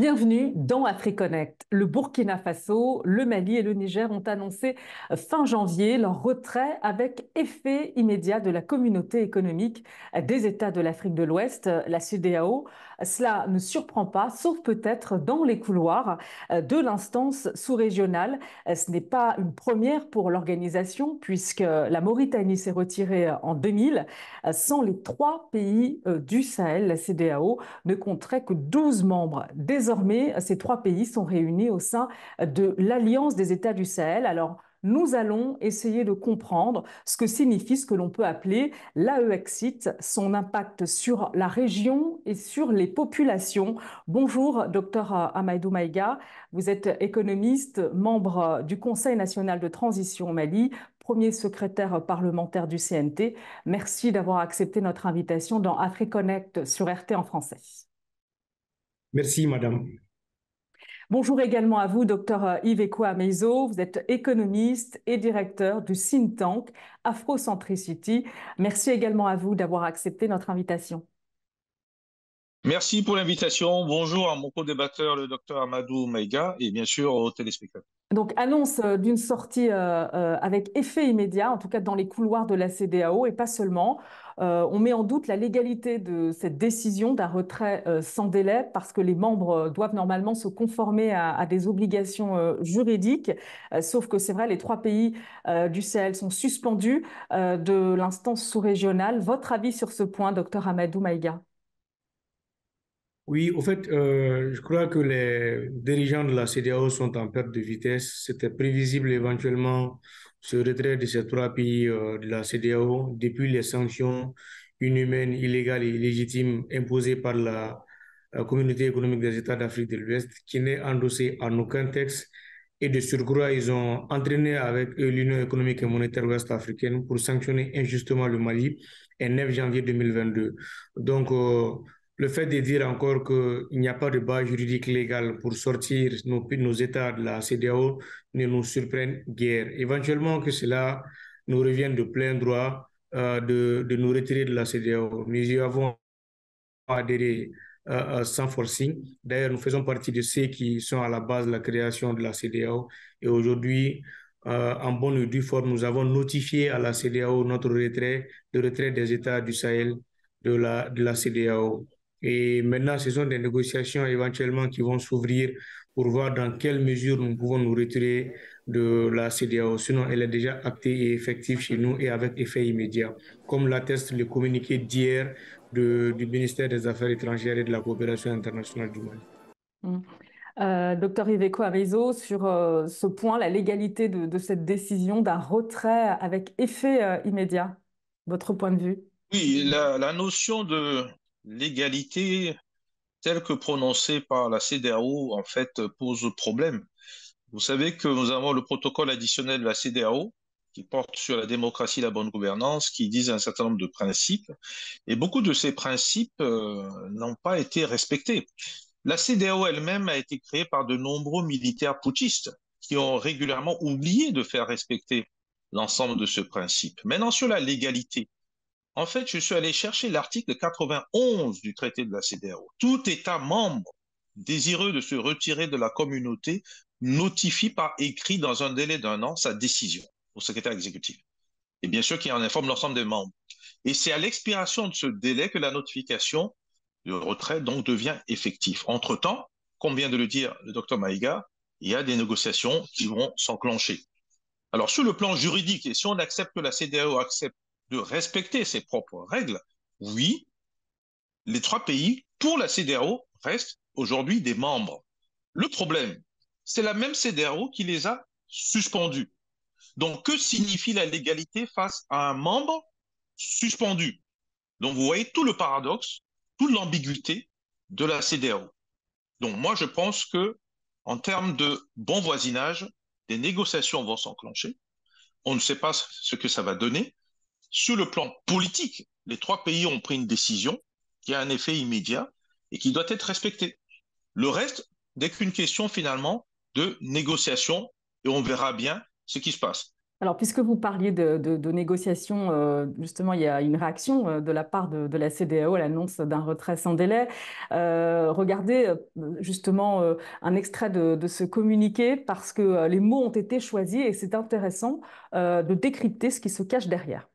Bienvenue dans AfriConnect. Le Burkina Faso, le Mali et le Niger ont annoncé fin janvier leur retrait avec effet immédiat de la communauté économique des États de l'Afrique de l'Ouest, la CDAO. Cela ne surprend pas, sauf peut-être dans les couloirs de l'instance sous-régionale. Ce n'est pas une première pour l'organisation puisque la Mauritanie s'est retirée en 2000. Sans les trois pays du Sahel, la CDAO ne compterait que 12 membres. Désormais, ces trois pays sont réunis au sein de l'Alliance des États du Sahel. Nous allons essayer de comprendre ce que signifie ce que l'on peut appeler l'AEXIT, son impact sur la région et sur les populations. Bonjour, docteur Amaidou Maïga. Vous êtes économiste, membre du Conseil national de transition au Mali, premier secrétaire parlementaire du CNT. Merci d'avoir accepté notre invitation dans AfriConnect sur RT en français. Merci, madame. Bonjour également à vous, docteur Yves Amezo. Vous êtes économiste et directeur du think tank Afrocentricity. Merci également à vous d'avoir accepté notre invitation. Merci pour l'invitation. Bonjour à mon co-débatteur, le docteur Amadou Maïga, et bien sûr aux téléspectateurs. Donc, annonce euh, d'une sortie euh, euh, avec effet immédiat, en tout cas dans les couloirs de la CDAO, et pas seulement. On met en doute la légalité de cette décision d'un retrait sans délai, parce que les membres doivent normalement se conformer à, des obligations juridiques. sauf que c'est vrai, les trois pays du Sahel sont suspendus de l'instance sous-régionale. Votre avis sur ce point, docteur Amadou Maïga? Oui, au fait, euh, je crois que les dirigeants de la CDAO sont en perte de vitesse. C'était prévisible éventuellement ce retrait de ces trois pays euh, de la CDAO depuis les sanctions inhumaines, illégales et illégitimes imposées par la, communauté économique des États d'Afrique de l'Ouest, qui n'est endossée en aucun texte. Et de surcroît, ils ont entraîné avec eux l'Union économique et monétaire ouest-africaine pour sanctionner injustement le Mali le 9 janvier 2022. Donc, euh, le fait de dire encore qu'il n'y a pas de base juridique légale pour sortir nos, États de la CDAO ne nous surprenne guère. Éventuellement que cela nous revienne de plein droit euh, de, de, nous retirer de la CDAO. Nous y avons adhéré euh, euh, sans forcing. D'ailleurs, nous faisons partie de ceux qui sont à la base de la création de la CDAO. Et aujourd'hui, en bonne et due forme, nous avons notifié à la CDAO notre retrait, le retrait des États du Sahel de la, de la CDAO. Et maintenant, ce sont des négociations éventuellement qui vont s'ouvrir pour voir dans quelle mesure nous pouvons nous retirer de la CDAO. Sinon, elle est déjà actée et effective chez nous et avec effet immédiat, comme l'atteste le communiqué d'hier du ministère des Affaires étrangères et de la coopération internationale du Mali. Hum. Euh, docteur Iveco Amezo, sur euh, ce point, la légalité de, cette décision d'un retrait avec effet euh, immédiat, votre point de vue? Oui, la, la notion de l'égalité telle que prononcée par la CDAO, en fait, pose problème. Vous savez que nous avons le protocole additionnel de la CDAO qui porte sur la démocratie et la bonne gouvernance, qui disent un certain nombre de principes, et beaucoup de ces principes euh, n'ont pas été respectés. La CDAO elle-même a été créée par de nombreux militaires putschistes qui ont régulièrement oublié de faire respecter l'ensemble de ce principe. Maintenant, sur la légalité, en fait, je suis allé chercher l'article 91 du traité de la CDAO. Tout État membre désireux de se retirer de la communauté notifie par écrit dans un délai d'un an sa décision au secrétaire exécutif. Et bien sûr qu'il en informe l'ensemble des membres. Et c'est à l'expiration de ce délai que la notification de retrait donc devient effective. Entre-temps, comme vient de le dire le docteur Maïga, il y a des négociations qui vont s'enclencher. Alors sur le plan juridique, et si on accepte que la CDAO accepte de respecter ses propres règles, oui, les trois pays, pour la CDAO, restent aujourd'hui des membres. Le problème, c'est la même CDAO qui les a suspendus. Donc, que signifie la légalité face à un membre suspendu? Donc, vous voyez tout le paradoxe, toute l'ambiguïté de la CDAO. Donc, moi, je pense que, en termes de bon voisinage, des négociations vont s'enclencher. On ne sait pas ce que ça va donner, sur le plan politique, les trois pays ont pris une décision qui a un effet immédiat et qui doit être respectée. Le reste n'est qu'une question finalement de négociation et on verra bien ce qui se passe. Alors, puisque vous parliez de, de, euh, justement, il y a une réaction euh, de la part de, la CDAO à l'annonce d'un retrait sans délai. Euh, regardez justement un extrait de, ce communiqué parce que les mots ont été choisis et c'est intéressant de décrypter ce qui se cache derrière.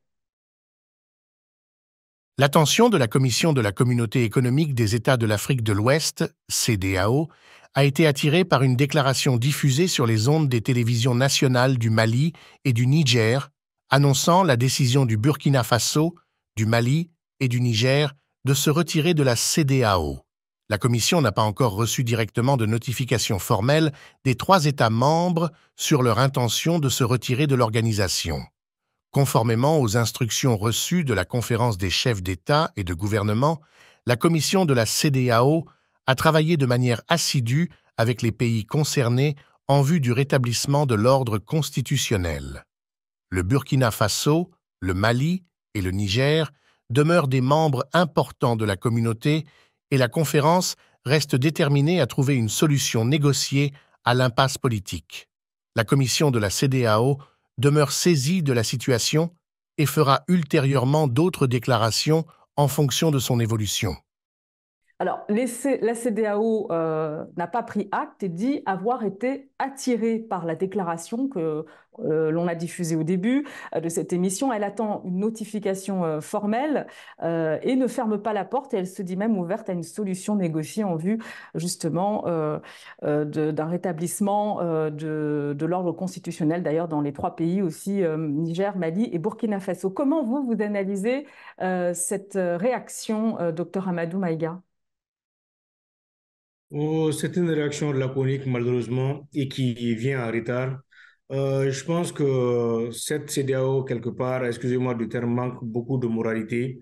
L'attention de la Commission de la Communauté économique des États de l'Afrique de l'Ouest, CDAO, a été attiré par une déclaration diffusée sur les ondes des télévisions nationales du Mali et du Niger, annonçant la décision du Burkina Faso, du Mali et du Niger de se retirer de la CDAO. La Commission n'a pas encore reçu directement de notification formelle des trois États membres sur leur intention de se retirer de l'organisation. Conformément aux instructions reçues de la conférence des chefs d'État et de gouvernement, la Commission de la CDAO a travaillé de manière assidue avec les pays concernés en vue du rétablissement de l'ordre constitutionnel. Le Burkina Faso, le Mali et le Niger demeurent des membres importants de la communauté et la conférence reste déterminée à trouver une solution négociée à l'impasse politique. La commission de la CDAO demeure saisie de la situation et fera ultérieurement d'autres déclarations en fonction de son évolution. Alors, la CDAO euh, n'a pas pris acte et dit avoir été attirée par la déclaration que euh, l'on a diffusée au début euh, de cette émission. Elle attend une notification formelle et ne ferme pas la porte. Elle se dit même ouverte à une solution négociée en vue justement d'un rétablissement de, de l'ordre constitutionnel, d'ailleurs dans les trois pays aussi, Niger, Mali et Burkina Faso. Comment vous, vous analysez cette réaction, docteur Amadou Maïga? Oh, c'est une réaction laconique, malheureusement, et qui vient en retard. Euh, je pense que cette CDAO, quelque part, excusez-moi du terme, manque beaucoup de moralité.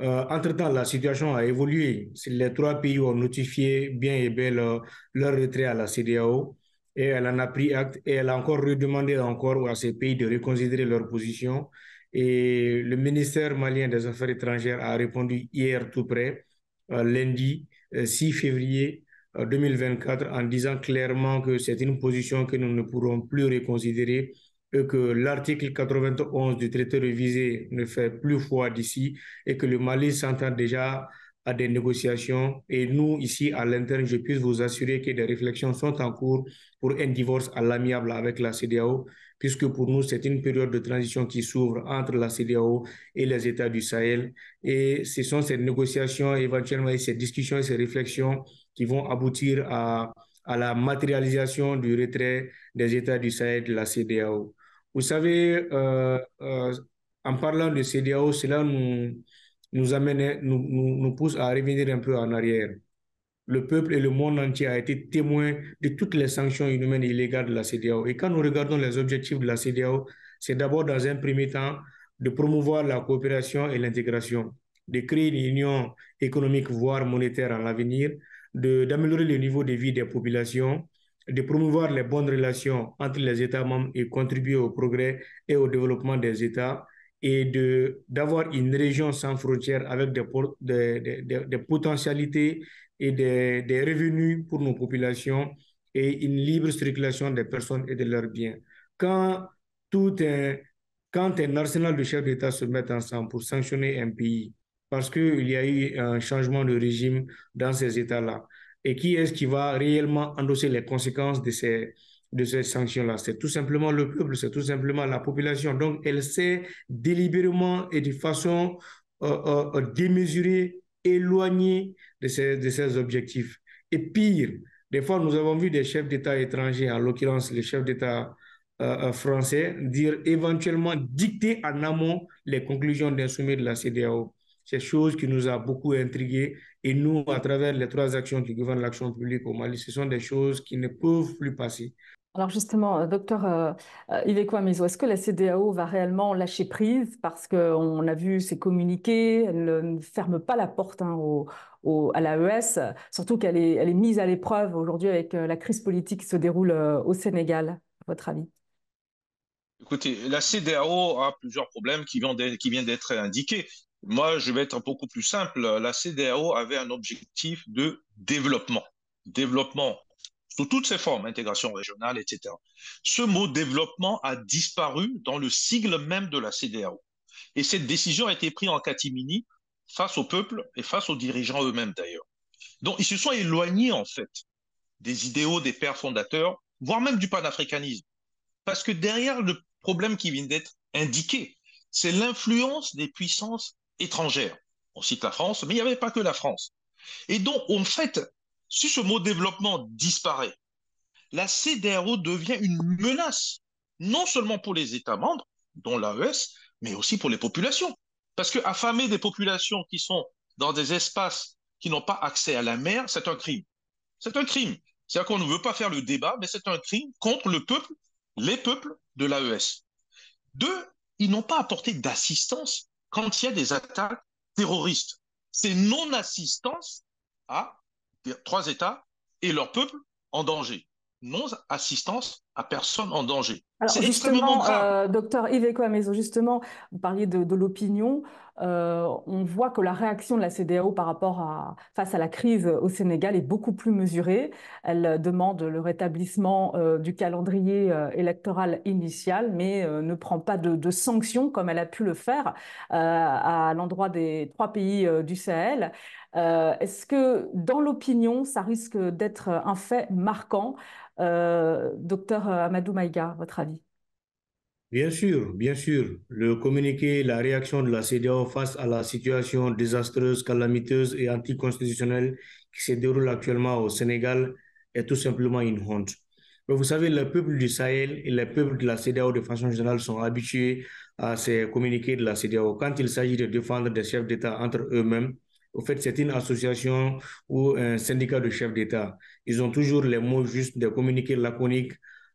Euh, entre-temps, la situation a évolué. Les trois pays ont notifié bien et bien leur, retrait à la CDAO et elle en a pris acte et elle a encore redemandé encore à ces pays de reconsidérer leur position. Et le ministère malien des Affaires étrangères a répondu hier tout près, euh, lundi 6 février, 2024 en disant clairement que c'est une position que nous ne pourrons plus reconsidérer et que l'article 91 du traité révisé ne fait plus foi d'ici et que le Mali s'entend déjà à des négociations. Et nous, ici, à l'interne, je puisse vous assurer que des réflexions sont en cours pour un divorce à l'amiable avec la CDAO, puisque pour nous, c'est une période de transition qui s'ouvre entre la CDAO et les États du Sahel. Et ce sont ces négociations, éventuellement, ces discussions et ces réflexions qui vont aboutir à, à la matérialisation du retrait des États du Sahel de la CDAO. Vous savez, euh, euh, en parlant de CDAO, cela nous, nous, amène, nous, nous, pousse à revenir un peu en arrière. Le peuple et le monde entier a été témoin de toutes les sanctions inhumaines et illégales de la CDAO. Et quand nous regardons les objectifs de la CDAO, c'est d'abord dans un premier temps de promouvoir la coopération et l'intégration, de créer une union économique, voire monétaire en l'avenir, d'améliorer le niveau de vie des populations, de promouvoir les bonnes relations entre les États membres et contribuer au progrès et au développement des États et d'avoir une région sans frontières avec des, des, des, potentialités et des, revenus pour nos populations et une libre circulation des personnes et de leurs biens. Quand, tout un, quand un arsenal de chefs d'État se met ensemble pour sanctionner un pays parce qu'il y a eu un changement de régime dans ces États-là. Et qui est-ce qui va réellement endosser les conséquences de ces, de ces sanctions-là C'est tout simplement le peuple, c'est tout simplement la population. Donc, elle s'est délibérément et de façon euh, euh, euh, démesurée éloignée de ces, de objectifs. Et pire, des fois, nous avons vu des chefs d'État étrangers, en l'occurrence les chefs d'État français, dire éventuellement dicter en amont les conclusions d'un sommet de la CDAO. C'est chose qui nous a beaucoup intrigués. Et nous, à travers les trois actions qui gouvernent l'action publique au Mali, ce sont des choses qui ne peuvent plus passer. Alors justement, euh, docteur euh, euh est-ce que la CDAO va réellement lâcher prise parce qu'on a vu ses communiqués, elle ne ferme pas la porte hein, au, à l'AES, surtout qu'elle est, elle est mise à l'épreuve aujourd'hui avec euh, la crise politique qui se déroule au Sénégal, à votre avis? Écoutez, la CDAO a plusieurs problèmes qui viennent d'être indiqués. Moi, je vais être beaucoup plus simple. La CDAO avait un objectif de développement. Développement sous toutes ses formes, intégration régionale, etc. Ce mot développement a disparu dans le sigle même de la CDAO. Et cette décision a été prise en catimini face au peuple et face aux dirigeants eux-mêmes d'ailleurs. Donc ils se sont éloignés en fait des idéaux des pères fondateurs, voire même du panafricanisme. Parce que derrière le problème qui vient d'être indiqué, c'est l'influence des puissances On cite la France, mais il n'y avait pas que la France. Et donc, en fait, si ce mot développement disparaît, la CDRO devient une menace, non seulement pour les États membres, dont l'AES, mais aussi pour les populations. Parce que affamer des populations qui sont dans des espaces qui n'ont pas accès à la mer, c'est un crime. C'est un crime. C'est-à-dire qu'on ne veut pas faire le débat, mais c'est un crime contre le peuple, les peuples de l'AES. Deux, ils n'ont pas apporté d'assistance quand il y a des attaques terroristes. C'est non-assistance à trois États et leur peuple en danger. Non-assistance à personne en danger. C'est extrêmement grave. Euh, docteur Yves Amezo, justement, vous parliez de, l'opinion. Euh, on voit que la réaction de la CDAO par rapport à face à la crise au Sénégal est beaucoup plus mesurée. Elle demande le rétablissement euh, du calendrier électoral initial, mais ne prend pas de, de, sanctions comme elle a pu le faire à l'endroit des trois pays du Sahel. Est-ce que dans l'opinion, ça risque d'être un fait marquant euh, docteur Amadou Maïga, votre avis? Bien sûr, bien sûr. Le communiqué, la réaction de la CDAO face à la situation désastreuse, calamiteuse et anticonstitutionnelle qui se déroule actuellement au Sénégal est tout simplement une honte. Vous savez, les peuples du Sahel et les peuples de la CDAO de façon générale sont habitués à ces communiqués de la CDAO. Quand il s'agit de défendre des chefs d'État entre eux-mêmes, au fait, c'est une association ou un syndicat de chefs d'État. Ils ont toujours les mots justes, des communiqués laconiques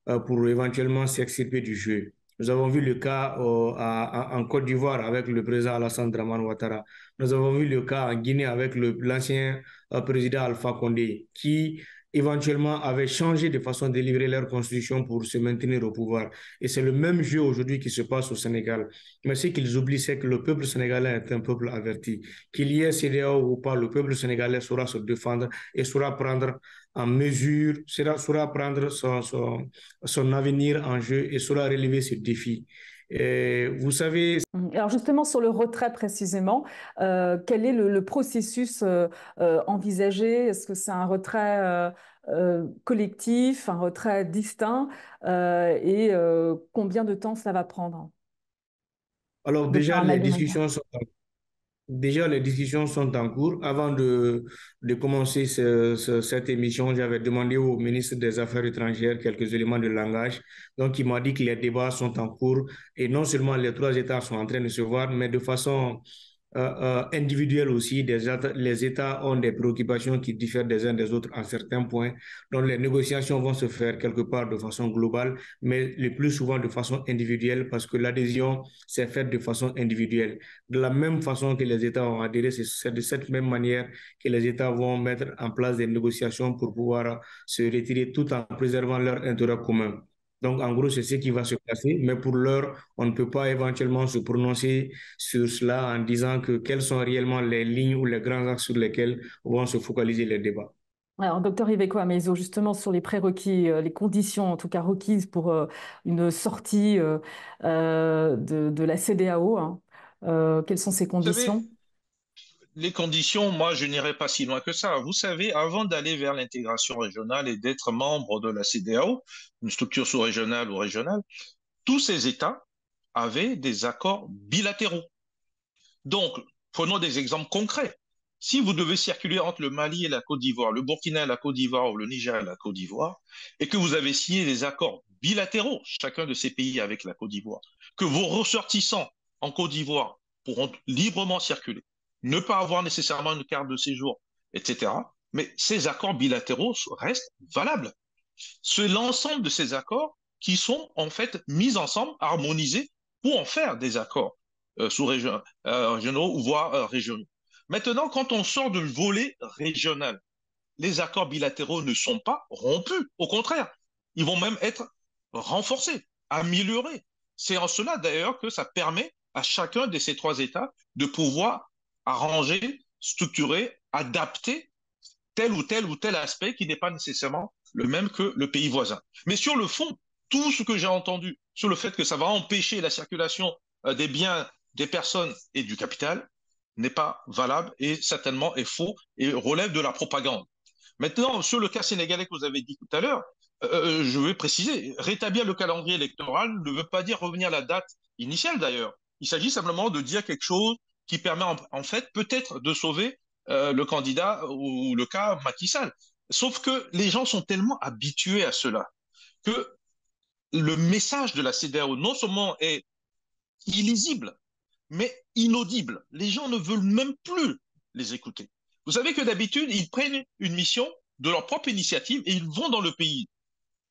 euh, pour éventuellement s'extirper du jeu. Nous avons vu le cas euh, en Côte d'Ivoire avec le président Alassane Draman Ouattara. Nous avons vu le cas en Guinée avec l'ancien euh, président Alpha Condé, qui éventuellement avaient changé de façon de livrer leur constitution pour se maintenir au pouvoir. Et c'est le même jeu aujourd'hui qui se passe au Sénégal. Mais ce qu'ils oublient, c'est que le peuple sénégalais est un peuple averti. Qu'il y ait CDAO ou pas, le peuple sénégalais saura se défendre et saura prendre en mesure, saura, prendre son, son, son avenir en jeu et saura relever ce défi. Et vous savez. Mmh. Alors justement sur le retrait précisément, euh, quel est le, processus euh, euh, envisagé? Est-ce que c'est un retrait collectif, un retrait distinct Et combien de temps cela va prendre? Alors déjà les discussions sont Déjà, les discussions sont en cours. Avant de, de commencer cette émission, j'avais demandé au ministre des Affaires étrangères quelques éléments de langage. Donc, il m'a dit que les débats sont en cours et non seulement les trois États sont en train de se voir, mais de façon euh, euh, individuelles aussi. Les États ont des préoccupations qui diffèrent des uns des autres à certains points. Donc les négociations vont se faire quelque part de façon globale, mais le plus souvent de façon individuelle parce que l'adhésion s'est faite de façon individuelle. De la même façon que les États ont adhéré, c'est de cette même manière que les États vont mettre en place des négociations pour pouvoir se retirer tout en préservant leur intérêt commun. Donc, en gros, c'est ce qui va se passer. Mais pour l'heure, on ne peut pas éventuellement se prononcer sur cela en disant que quelles sont réellement les lignes ou les grands axes sur lesquels vont se focaliser les débats. Alors, docteur Iveco Amezo, justement sur les prérequis, euh, les conditions en tout cas requises pour euh, une sortie euh, de, la CDAO, hein. quelles sont ces conditions? Les conditions, moi, je n'irai pas si loin que ça. Vous savez, avant d'aller vers l'intégration régionale et d'être membre de la CDAO, une structure sous-régionale ou régionale, tous ces États avaient des accords bilatéraux. Donc, prenons des exemples concrets. Si vous devez circuler entre le Mali et la Côte d'Ivoire, le Burkina et la Côte d'Ivoire ou le Niger et la Côte d'Ivoire, et que vous avez signé des accords bilatéraux, chacun de ces pays avec la Côte d'Ivoire, que vos ressortissants en Côte d'Ivoire pourront librement circuler, ne pas avoir nécessairement une carte de séjour, etc. Mais ces accords bilatéraux restent valables. C'est l'ensemble de ces accords qui sont en fait mis ensemble, harmonisés, pour en faire des accords euh, sous-régionaux euh, voire euh, régionaux. Maintenant, quand on sort du volet régional, les accords bilatéraux ne sont pas rompus. Au contraire, ils vont même être renforcés, améliorés. C'est en cela d'ailleurs que ça permet à chacun de ces trois États de pouvoir arranger, structurer, adapter tel ou tel ou tel aspect qui n'est pas nécessairement le même que le pays voisin. Mais sur le fond, tout ce que j'ai entendu sur le fait que ça va empêcher la circulation euh, des biens, des personnes et du capital n'est pas valable et certainement est faux et relève de la propagande. Maintenant, sur le cas sénégalais que vous avez dit tout à l'heure, euh, je vais préciser, rétablir le calendrier électoral ne veut pas dire revenir à la date initiale d'ailleurs. Il s'agit simplement de dire quelque chose qui permet en, fait peut-être de sauver euh, le candidat ou le cas Macky Sall. Sauf que les gens sont tellement habitués à cela que le message de la CDAO non seulement est illisible, mais inaudible. Les gens ne veulent même plus les écouter. Vous savez que d'habitude, ils prennent une mission de leur propre initiative et ils vont dans le pays.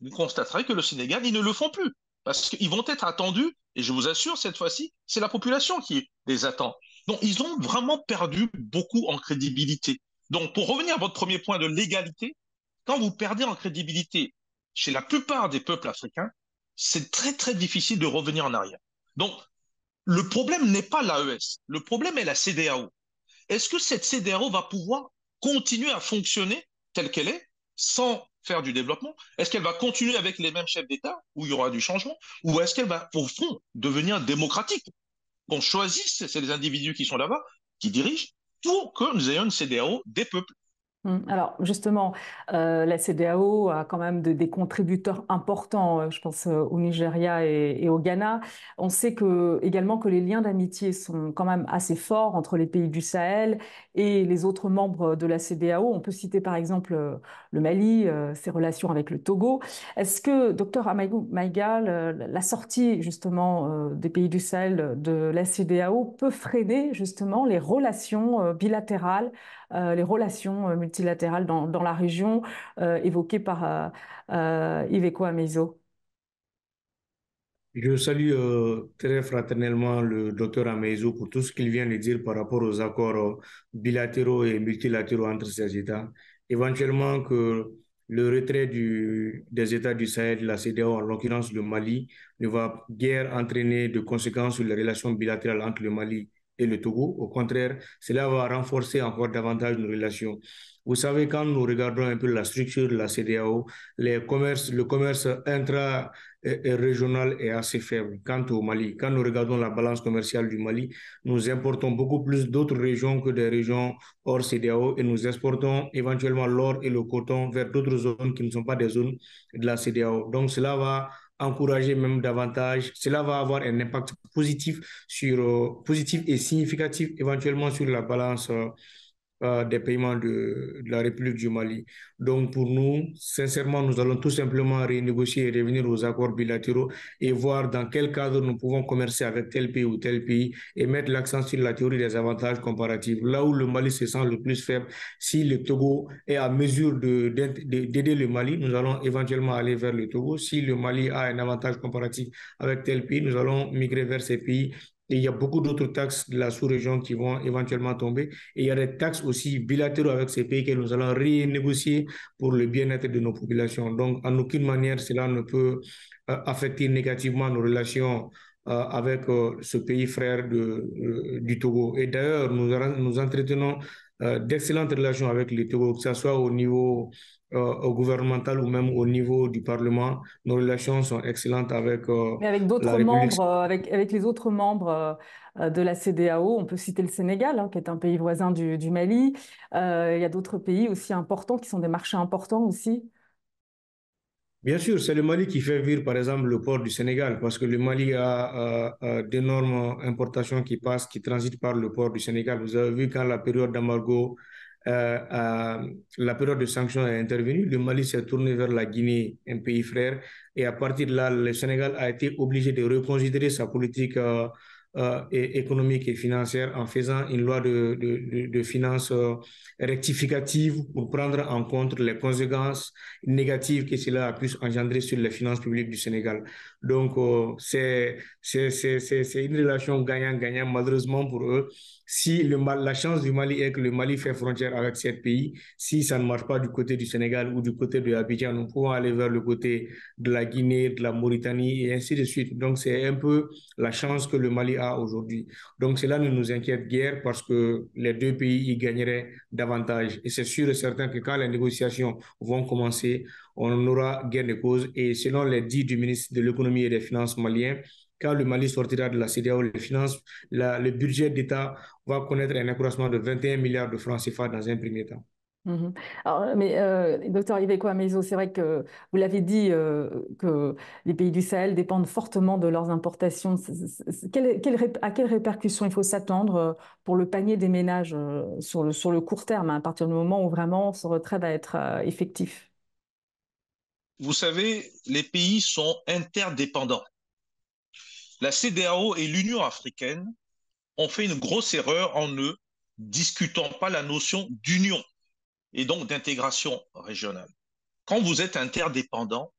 Vous constaterez que le Sénégal, ils ne le font plus parce qu'ils vont être attendus, et je vous assure, cette fois-ci, c'est la population qui les attend. Donc, ils ont vraiment perdu beaucoup en crédibilité. Donc, pour revenir à votre premier point de l'égalité, quand vous perdez en crédibilité chez la plupart des peuples africains, c'est très, très difficile de revenir en arrière. Donc, le problème n'est pas l'AES, le problème est la CDAO. Est-ce que cette CDAO va pouvoir continuer à fonctionner telle qu'elle est sans faire du développement? Est-ce qu'elle va continuer avec les mêmes chefs d'État où il y aura du changement? Ou est-ce qu'elle va, au fond, devenir démocratique? Qu'on choisisse, c'est les individus qui sont là-bas, qui dirigent, pour que nous ayons une CDAO des peuples. Hum, alors justement, euh, la CDAO a quand même des contributeurs importants, euh, je pense euh, au Nigeria et, au Ghana. On sait que, également que les liens d'amitié sont quand même assez forts entre les pays du Sahel et les autres membres de la CDAO. On peut citer par exemple le Mali, ses relations avec le Togo. Est-ce que, docteur Amaigou la sortie justement des pays du Sahel de la CDAO peut freiner justement les relations bilatérales les relations euh, multilatérales dans, la région euh, évoquées par Iveco Amezo. Je salue très fraternellement le docteur Amezo pour tout ce qu'il vient de dire par rapport aux accords bilatéraux et multilatéraux entre ces États. Éventuellement que le retrait des États du Sahel, de la CDAO, en l'occurrence le Mali, ne va guère entraîner de conséquences sur les relations bilatérales entre le Mali et le Togo. Au contraire, cela va renforcer encore davantage nos relations. Vous savez, quand nous regardons un peu la structure de la CDAO, les commerces, le commerce intra-régional est assez faible. Quant au Mali, quand nous regardons la balance commerciale du Mali, nous importons beaucoup plus d'autres régions que des régions hors CDAO et nous exportons éventuellement l'or et le coton vers d'autres zones qui ne sont pas des zones de la CDAO. Donc cela va encourager même davantage. Cela va avoir un impact positif, sur, euh, positif et significatif éventuellement sur la balance euh, des paiements de, la République du Mali. Donc pour nous, sincèrement, nous allons tout simplement renégocier et revenir aux accords bilatéraux et voir dans quel cadre nous pouvons commercer avec tel pays ou tel pays et mettre l'accent sur la théorie des avantages comparatifs. Là où le Mali se sent le plus faible, si le Togo est à mesure d'aider le Mali, nous allons éventuellement aller vers le Togo. Si le Mali a un avantage comparatif avec tel pays, nous allons migrer vers ces pays et il y a beaucoup d'autres taxes de la sous-région qui vont éventuellement tomber. Et il y a des taxes aussi bilatéraux avec ces pays que nous allons renégocier pour le bien-être de nos populations. Donc, en aucune manière, cela ne peut euh, affecter négativement nos relations euh, avec euh, ce pays frère du Togo. Et d'ailleurs, nous, nous entretenons d'excellentes relations avec le Togo, que ce soit au niveau euh, gouvernemental ou même au niveau du Parlement, nos relations sont excellentes avec. Euh, Mais avec d'autres membres, euh, avec, avec les autres membres de la CDAO, on peut citer le Sénégal, hein, qui est un pays voisin du, du Mali. il y a d'autres pays aussi importants qui sont des marchés importants aussi. Bien sûr, c'est le Mali qui fait vivre, par exemple, le port du Sénégal, parce que le Mali a, d'énormes importations qui passent, qui transitent par le port du Sénégal. Vous avez vu quand la période d'embargo euh, la période de sanctions est intervenue, le Mali s'est tourné vers la Guinée, un pays frère, et à partir de là, le Sénégal a été obligé de reconsidérer sa politique euh, euh, économique et financière en faisant une loi de, de, finances euh, rectificative pour prendre en compte les conséquences négatives que cela a pu engendrer sur les finances publiques du Sénégal. Donc, euh, c'est une relation gagnant-gagnant, malheureusement pour eux. Si le, la chance du Mali est que le Mali fait frontière avec sept pays, si ça ne marche pas du côté du Sénégal ou du côté de Abidjan, nous pouvons aller vers le côté de la Guinée, de la Mauritanie et ainsi de suite. Donc, c'est un peu la chance que le Mali aujourd'hui. Donc cela ne nous inquiète guère parce que les deux pays y gagneraient davantage. Et c'est sûr et certain que quand les négociations vont commencer, on aura gain de cause. Et selon les dits du ministre de l'économie et des finances malien, quand le Mali sortira de la CDAO, les finances, le budget d'État va connaître un accroissement de 21 milliards de francs CFA dans un premier temps. Alors, mais euh, docteur Iveco Amezo, c'est vrai que vous l'avez dit que les pays du Sahel dépendent fortement de leurs importations. à quelles répercussions il faut s'attendre pour le panier des ménages sur le, sur le court terme, hein, à partir du moment où vraiment ce retrait va être effectif? Vous savez, les pays sont interdépendants. La CDAO et l'Union africaine ont fait une grosse erreur en ne discutant pas la notion d'union et donc d'intégration régionale. Quand vous êtes interdépendant,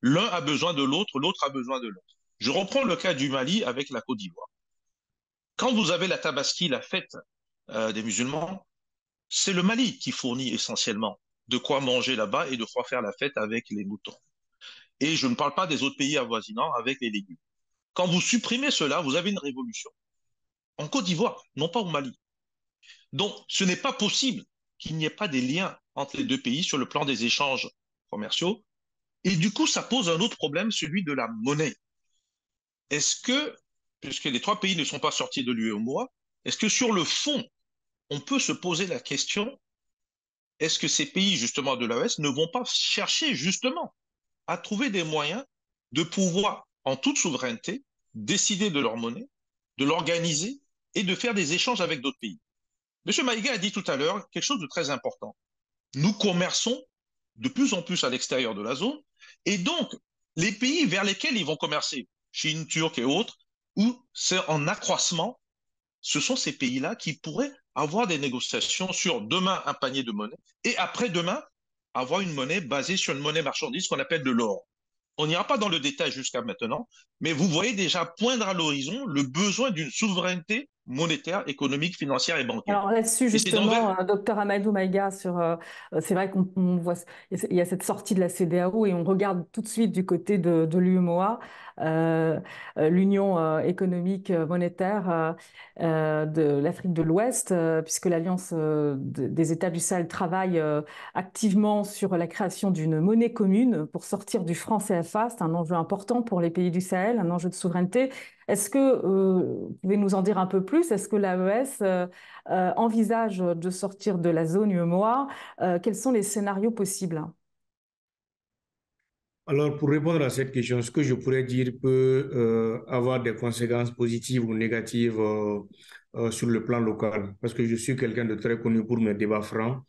l'un a besoin de l'autre, l'autre a besoin de l'autre. Je reprends le cas du Mali avec la Côte d'Ivoire. Quand vous avez la Tabaski, la fête euh, des musulmans, c'est le Mali qui fournit essentiellement de quoi manger là-bas et de quoi faire la fête avec les moutons. Et je ne parle pas des autres pays avoisinants avec les légumes. Quand vous supprimez cela, vous avez une révolution. En Côte d'Ivoire, non pas au Mali. Donc, ce n'est pas possible qu'il n'y ait pas des liens entre les deux pays sur le plan des échanges commerciaux. Et du coup, ça pose un autre problème, celui de la monnaie. Est-ce que, puisque les trois pays ne sont pas sortis de l'UEMOA, est-ce que sur le fond, on peut se poser la question, est-ce que ces pays justement de l'AES ne vont pas chercher justement à trouver des moyens de pouvoir, en toute souveraineté, décider de leur monnaie, de l'organiser et de faire des échanges avec d'autres pays? M. Maïga a dit tout à l'heure quelque chose de très important. Nous commerçons de plus en plus à l'extérieur de la zone, et donc les pays vers lesquels ils vont commercer, Chine, Turquie et autres, où c'est en accroissement, ce sont ces pays-là qui pourraient avoir des négociations sur demain un panier de monnaie et après-demain avoir une monnaie basée sur une monnaie marchandise qu'on appelle de l'or. On n'ira pas dans le détail jusqu'à maintenant, mais vous voyez déjà poindre à l'horizon le besoin d'une souveraineté monétaire, économique, financière et bancaire. Alors là-dessus, justement, euh, docteur Amadou Maïga, sur, euh, euh, c'est vrai qu'on voit, il y a cette sortie de la CDAO et on regarde tout de suite du côté de, de l'UMOA, l'Union économique monétaire de l'Afrique de l'Ouest, puisque l'Alliance des États du Sahel travaille activement sur la création d'une monnaie commune pour sortir du franc CFA. C'est un enjeu important pour les pays du Sahel, un enjeu de souveraineté. Est-ce que euh, vous pouvez nous en dire un peu plus? Est-ce que l'AES euh, euh, envisage de sortir de la zone UMOA Quels sont les scénarios possibles? Alors, pour répondre à cette question, ce que je pourrais dire peut avoir des conséquences positives ou négatives sur le plan local, parce que je suis quelqu'un de très connu pour mes débats francs.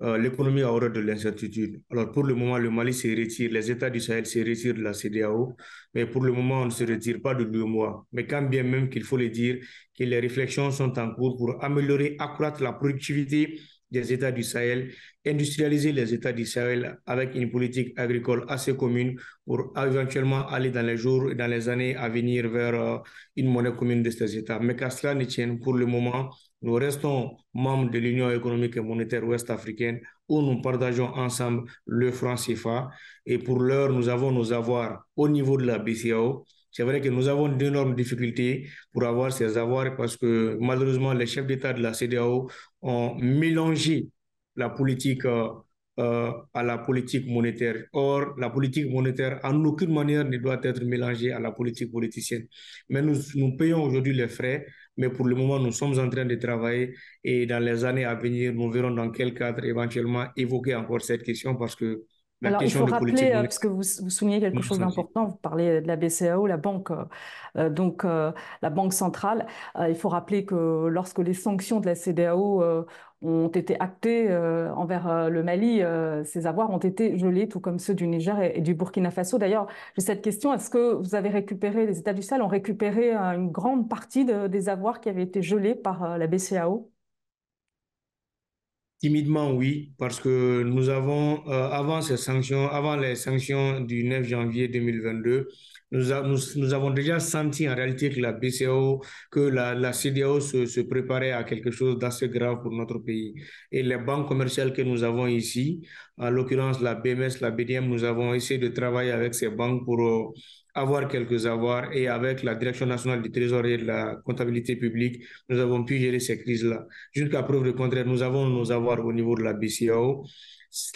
Euh, l'économie a horreur de l'incertitude. Alors pour le moment, le Mali se retire, les États du Sahel se retirent de la CDAO, mais pour le moment, on ne se retire pas de deux mois. Mais quand bien même qu'il faut le dire, que les réflexions sont en cours pour améliorer, accroître la productivité des États du Sahel, industrialiser les États du Sahel avec une politique agricole assez commune pour éventuellement aller dans les jours et dans les années à venir vers euh, une monnaie commune de ces États. Mais qu'à cela ne tienne, pour le moment, nous restons membres de l'Union économique et monétaire ouest-africaine où nous partageons ensemble le franc CFA. Et pour l'heure, nous avons nos avoirs au niveau de la BCAO. C'est vrai que nous avons d'énormes difficultés pour avoir ces avoirs parce que malheureusement, les chefs d'État de la CDAO ont mélangé la politique euh, euh, à la politique monétaire. Or, la politique monétaire, en aucune manière, ne doit être mélangée à la politique politicienne. Mais nous, nous payons aujourd'hui les frais, mais pour le moment, nous sommes en train de travailler et dans les années à venir, nous verrons dans quel cadre éventuellement évoquer encore cette question parce que alors, il faut rappeler, euh, parce que vous, vous soulignez quelque chose d'important, vous parlez de la BCAO, la banque, euh, donc la banque centrale. il faut rappeler que lorsque les sanctions de la CDAO ont été actés euh, envers euh, le Mali. Euh, ces avoirs ont été gelés, tout comme ceux du Niger et, du Burkina Faso. D'ailleurs, j'ai cette question est-ce que vous avez récupéré, les États du Sahel ont récupéré une grande partie des avoirs qui avaient été gelés par la BCAO Timidement, oui, parce que nous avons, avant ces sanctions, avant les sanctions du 9 janvier 2022, nous, avons déjà senti en réalité que la BCAO, que la, la CDAO se, préparait à quelque chose d'assez grave pour notre pays. Et les banques commerciales que nous avons ici, en l'occurrence la BMS, la BDM, nous avons essayé de travailler avec ces banques pour avoir quelques avoirs et avec la Direction nationale du Trésor et de la comptabilité publique, nous avons pu gérer ces crises-là. Jusqu'à preuve de contraire, nous avons nos avoirs au niveau de la BCAO.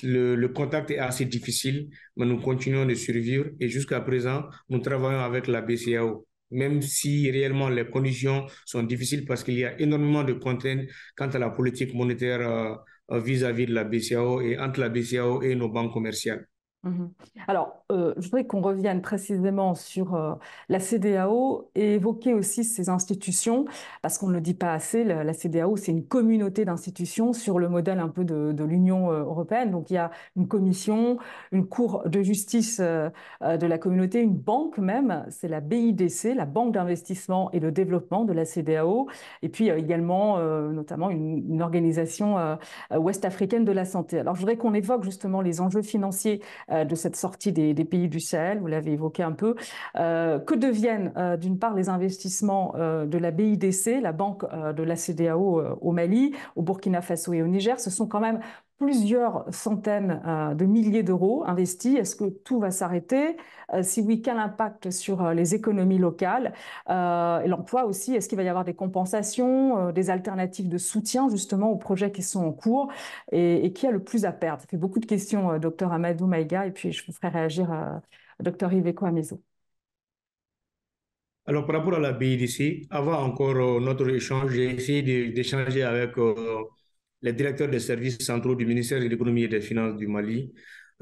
Le, contact est assez difficile, mais nous continuons de survivre et jusqu'à présent, nous travaillons avec la BCAO même si réellement les conditions sont difficiles parce qu'il y a énormément de contraintes quant à la politique monétaire vis à -vis de la BCAO et entre la BCAO et nos banques commerciales. Mmh Alors, euh, je voudrais qu'on revienne précisément sur euh, la CDAO et évoquer aussi ces institutions, parce qu'on ne le dit pas assez, la, CDAO, c'est une communauté d'institutions sur le modèle un peu de, l'Union euh, européenne. Donc, il y a une commission, une cour de justice de la communauté, une banque même, c'est la BIDC, la Banque d'investissement et de développement de la CDAO, et puis également, notamment, une, une organisation ouest-africaine de la santé. Alors, je voudrais qu'on évoque justement les enjeux financiers de cette sortie des, pays du Sahel, vous l'avez évoqué un peu. Euh, que deviennent euh, d'une part les investissements de la BIDC, la banque de la CDAO au Mali, au Burkina Faso et au Niger Ce sont quand même plusieurs centaines de milliers d'euros investis. Est-ce que tout va s'arrêter? Si oui, quel impact sur les économies locales? Et l'emploi aussi Est-ce qu'il va y avoir des compensations, des alternatives de soutien justement aux projets qui sont en cours et, qui a le plus à perdre? Ça fait beaucoup de questions, docteur Amadou Maïga, et puis je vous ferai réagir à docteur Iveco Amezo. Alors, par rapport à la BIDC, avant encore notre échange, j'ai essayé d'échanger avec les directeurs des services centraux du ministère de l'économie et des finances du Mali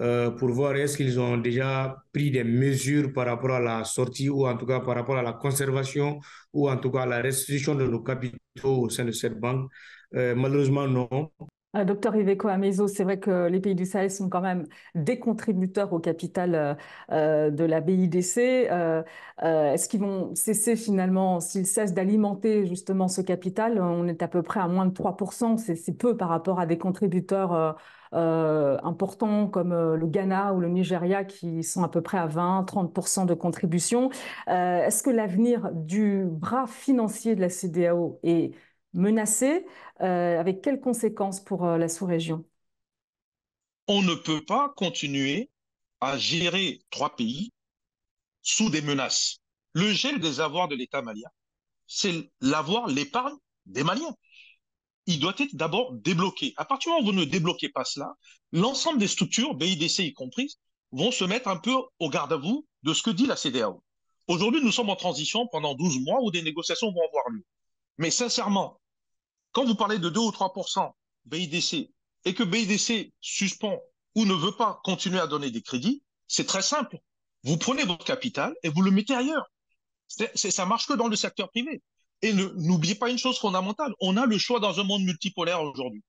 euh, pour voir est-ce qu'ils ont déjà pris des mesures par rapport à la sortie ou en tout cas par rapport à la conservation ou en tout cas à la restitution de nos capitaux au sein de cette banque. Euh, malheureusement, non. Euh, docteur Iveco Amezo, c'est vrai que les pays du Sahel sont quand même des contributeurs au capital euh, euh, de la BIDC. Est-ce qu'ils vont cesser finalement, s'ils cessent d'alimenter justement ce capital On est à peu près à moins de 3%, c'est peu par rapport à des contributeurs importants comme le Ghana ou le Nigeria qui sont à peu près à 20-30% de contribution. Est-ce que l'avenir du bras financier de la CDAO est menacé, euh, avec quelles conséquences pour euh, la sous-région? On ne peut pas continuer à gérer trois pays sous des menaces. Le gel des avoirs de l'État malien, c'est l'avoir, l'épargne des Maliens. Il doit être d'abord débloqué. À partir du moment où vous ne débloquez pas cela, l'ensemble des structures, BIDC y compris, vont se mettre un peu au garde à vous de ce que dit la CDAO. Aujourd'hui, nous sommes en transition pendant 12 mois où des négociations vont avoir lieu. Mais sincèrement, quand vous parlez de 2 ou 3% BIDC et que BIDC suspend ou ne veut pas continuer à donner des crédits, c'est très simple. Vous prenez votre capital et vous le mettez ailleurs. Ça marche que dans le secteur privé. Et n'oubliez pas une chose fondamentale, on a le choix dans un monde multipolaire aujourd'hui.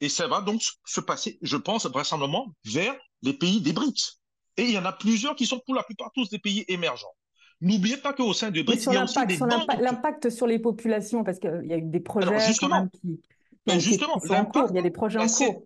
Et ça va donc se passer, je pense, vraisemblablement vers les pays des BRICS. Et il y en a plusieurs qui sont pour la plupart tous des pays émergents. N'oubliez pas qu'au sein de BRICS, il y a aussi des l'impact sur les populations, parce qu'il y a eu des projets justement, qui, qui, justement, qui sont en cours. Il y a des projets en cours.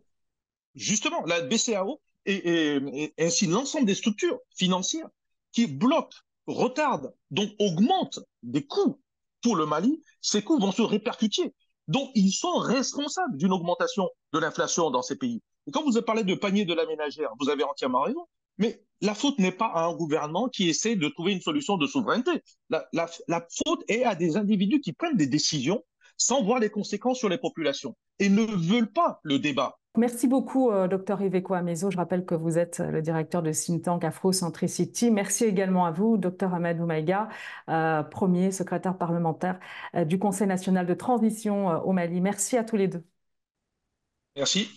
Justement, la BCAO et, et, ainsi l'ensemble des structures financières qui bloquent, retardent, donc augmentent des coûts pour le Mali, ces coûts vont se répercuter. Donc, ils sont responsables d'une augmentation de l'inflation dans ces pays. Et quand vous avez parlé de panier de la ménagère, vous avez entièrement raison. Mais la faute n'est pas à un gouvernement qui essaie de trouver une solution de souveraineté. La, la, la, faute est à des individus qui prennent des décisions sans voir les conséquences sur les populations et ne veulent pas le débat. Merci beaucoup, euh, Dr Iveco Amezo. Je rappelle que vous êtes le directeur de think tank Afrocentricity. Merci également à vous, Dr Amadou Maïga, euh, premier secrétaire parlementaire euh, du Conseil national de transition euh, au Mali. Merci à tous les deux. Merci.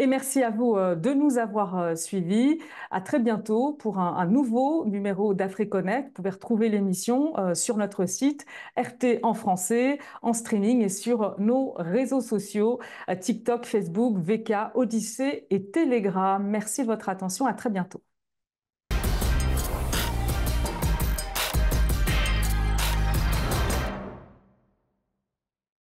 Et merci à vous euh, de nous avoir euh, suivis. À très bientôt pour un, nouveau numéro d'AfriConnect. Vous pouvez retrouver l'émission euh, sur notre site RT en français, en streaming et sur nos réseaux sociaux TikTok, Facebook, VK, Odyssée et Telegram. Merci de votre attention. À très bientôt.